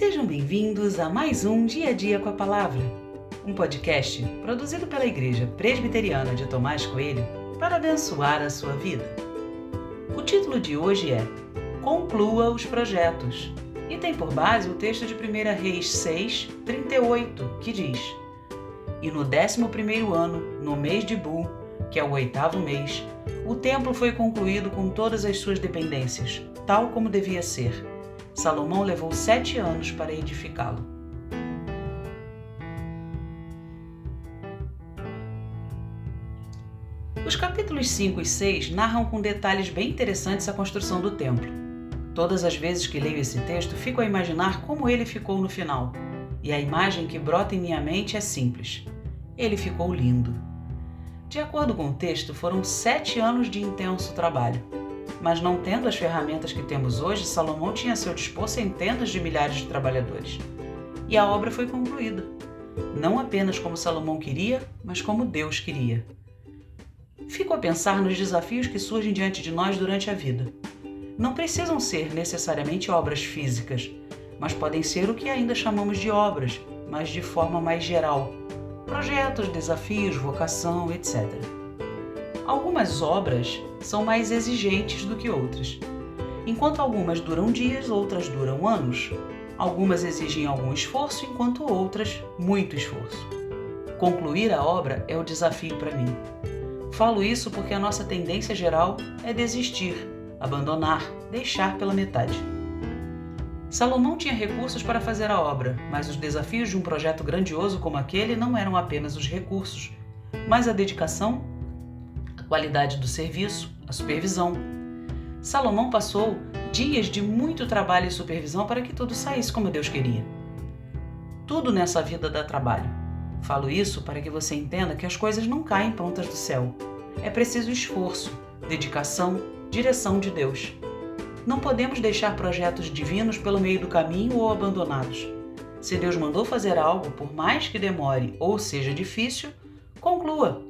Sejam bem-vindos a mais um Dia a Dia com a Palavra, um podcast produzido pela Igreja Presbiteriana de Tomás Coelho para abençoar a sua vida. O título de hoje é Conclua os Projetos e tem por base o texto de 1 Reis 6, 38, que diz: E no décimo primeiro ano, no mês de Bu, que é o oitavo mês, o templo foi concluído com todas as suas dependências, tal como devia ser Salomão levou sete anos para edificá-lo. Os capítulos 5 e 6 narram com detalhes bem interessantes a construção do templo. Todas as vezes que leio esse texto, fico a imaginar como ele ficou no final. E a imagem que brota em minha mente é simples. Ele ficou lindo. De acordo com o texto, foram sete anos de intenso trabalho. Mas não tendo as ferramentas que temos hoje, Salomão tinha a seu dispor centenas de milhares de trabalhadores. E a obra foi concluída. Não apenas como Salomão queria, mas como Deus queria. Fico a pensar nos desafios que surgem diante de nós durante a vida. Não precisam ser necessariamente obras físicas, mas podem ser o que ainda chamamos de obras, mas de forma mais geral. Projetos, desafios, vocação, etc. Algumas obras são mais exigentes do que outras. Enquanto algumas duram dias, outras duram anos. Algumas exigem algum esforço, enquanto outras, muito esforço. Concluir a obra é o desafio para mim. Falo isso porque a nossa tendência geral é desistir, abandonar, deixar pela metade. Salomão tinha recursos para fazer a obra, mas os desafios de um projeto grandioso como aquele não eram apenas os recursos, mas a dedicação qualidade do serviço, a supervisão. Salomão passou dias de muito trabalho e supervisão para que tudo saísse como Deus queria. Tudo nessa vida dá trabalho. Falo isso para que você entenda que as coisas não caem prontas do céu. É preciso esforço, dedicação, direção de Deus. Não podemos deixar projetos divinos pelo meio do caminho ou abandonados. Se Deus mandou fazer algo, por mais que demore ou seja difícil, conclua,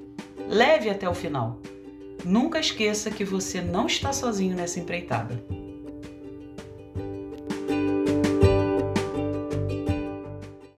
leve até o final. Nunca esqueça que você não está sozinho nessa empreitada.